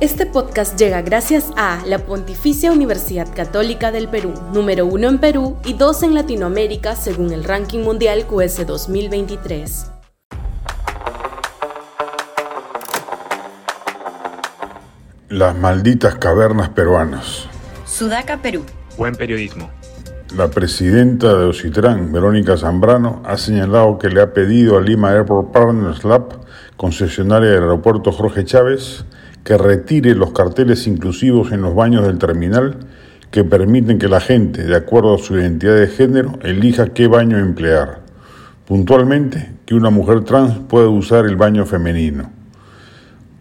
Este podcast llega gracias a la Pontificia Universidad Católica del Perú, número uno en Perú y dos en Latinoamérica según el ranking mundial QS 2023. Las malditas cavernas peruanas. Sudaca, Perú. Buen periodismo. La presidenta de Ocitrán, Verónica Zambrano, ha señalado que le ha pedido a Lima Airport Partners Lab, concesionaria del aeropuerto Jorge Chávez, que retire los carteles inclusivos en los baños del terminal que permiten que la gente, de acuerdo a su identidad de género, elija qué baño emplear. Puntualmente, que una mujer trans puede usar el baño femenino.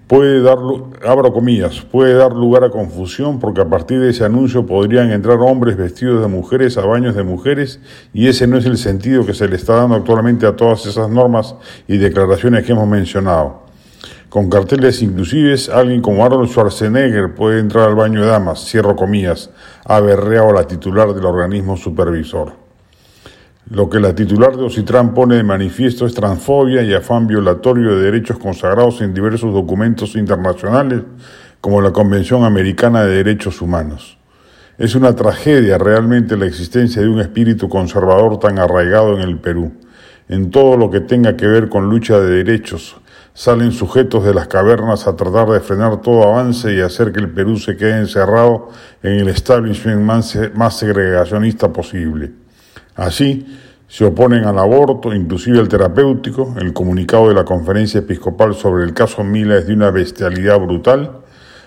Puede dar, abro comillas, puede dar lugar a confusión porque a partir de ese anuncio podrían entrar hombres vestidos de mujeres a baños de mujeres y ese no es el sentido que se le está dando actualmente a todas esas normas y declaraciones que hemos mencionado. Con carteles inclusives, alguien como Arnold Schwarzenegger puede entrar al baño de damas, cierro comillas, ha berreado la titular del organismo supervisor. Lo que la titular de Ocitran pone de manifiesto es transfobia y afán violatorio de derechos consagrados en diversos documentos internacionales, como la Convención Americana de Derechos Humanos. Es una tragedia realmente la existencia de un espíritu conservador tan arraigado en el Perú, en todo lo que tenga que ver con lucha de derechos, salen sujetos de las cavernas a tratar de frenar todo avance y hacer que el Perú se quede encerrado en el establishment más, segregacionista posible. Así, se oponen al aborto, inclusive al terapéutico. El comunicado de la conferencia episcopal sobre el caso Mila es de una bestialidad brutal.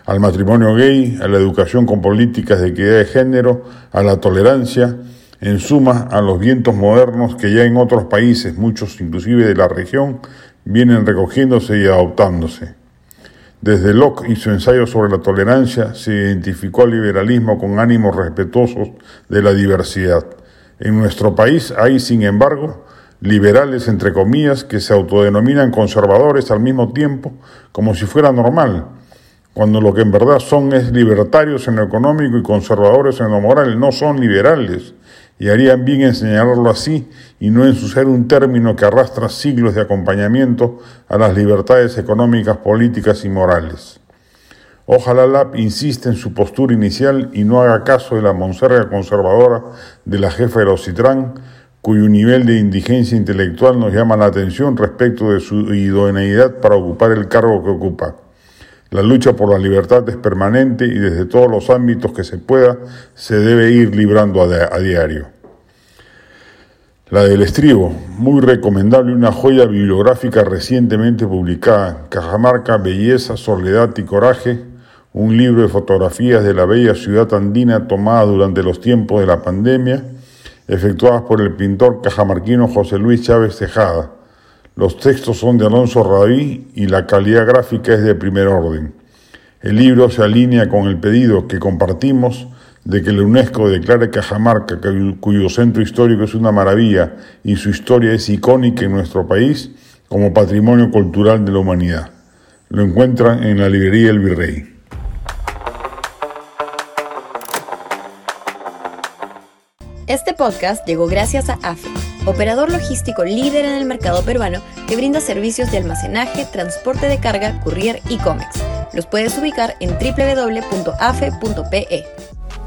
Al matrimonio gay, a la educación con políticas de equidad de género, a la tolerancia, en suma a los vientos modernos que ya en otros países, muchos inclusive de la región, vienen recogiéndose y adoptándose. Desde Locke y su ensayo sobre la tolerancia se identificó al liberalismo con ánimos respetuosos de la diversidad. En nuestro país hay, sin embargo, liberales, entre comillas, que se autodenominan conservadores al mismo tiempo, como si fuera normal, cuando lo que en verdad son es libertarios en lo económico y conservadores en lo moral, no son liberales, y harían bien en señalarlo así y no ensuciar un término que arrastra siglos de acompañamiento a las libertades económicas, políticas y morales. Ojalá LAP insista en su postura inicial y no haga caso de la monserga conservadora de la jefa de los cuyo nivel de indigencia intelectual nos llama la atención respecto de su idoneidad para ocupar el cargo que ocupa. La lucha por la libertad es permanente y desde todos los ámbitos que se pueda se debe ir librando a, diario. La del estribo, muy recomendable, una joya bibliográfica recientemente publicada, Cajamarca, Belleza, Soledad y Coraje, un libro de fotografías de la bella ciudad andina tomada durante los tiempos de la pandemia, efectuadas por el pintor cajamarquino José Luis Chávez Tejada los textos son de Alonso Rabí y la calidad gráfica es de primer orden. El libro se alinea con el pedido que compartimos de que la UNESCO declare Cajamarca, cuyo centro histórico es una maravilla y su historia es icónica en nuestro país, como patrimonio cultural de la humanidad. Lo encuentran en la librería El Virrey. Este podcast llegó gracias a AFE, operador logístico líder en el mercado peruano que brinda servicios de almacenaje, transporte de carga, courier y cómics. Los puedes ubicar en www.afe.pe.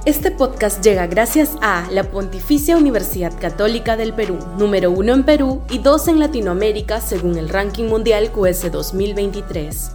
Este podcast llega gracias a la Pontificia Universidad Católica del Perú, número uno en Perú y dos en Latinoamérica según el ranking mundial QS 2023.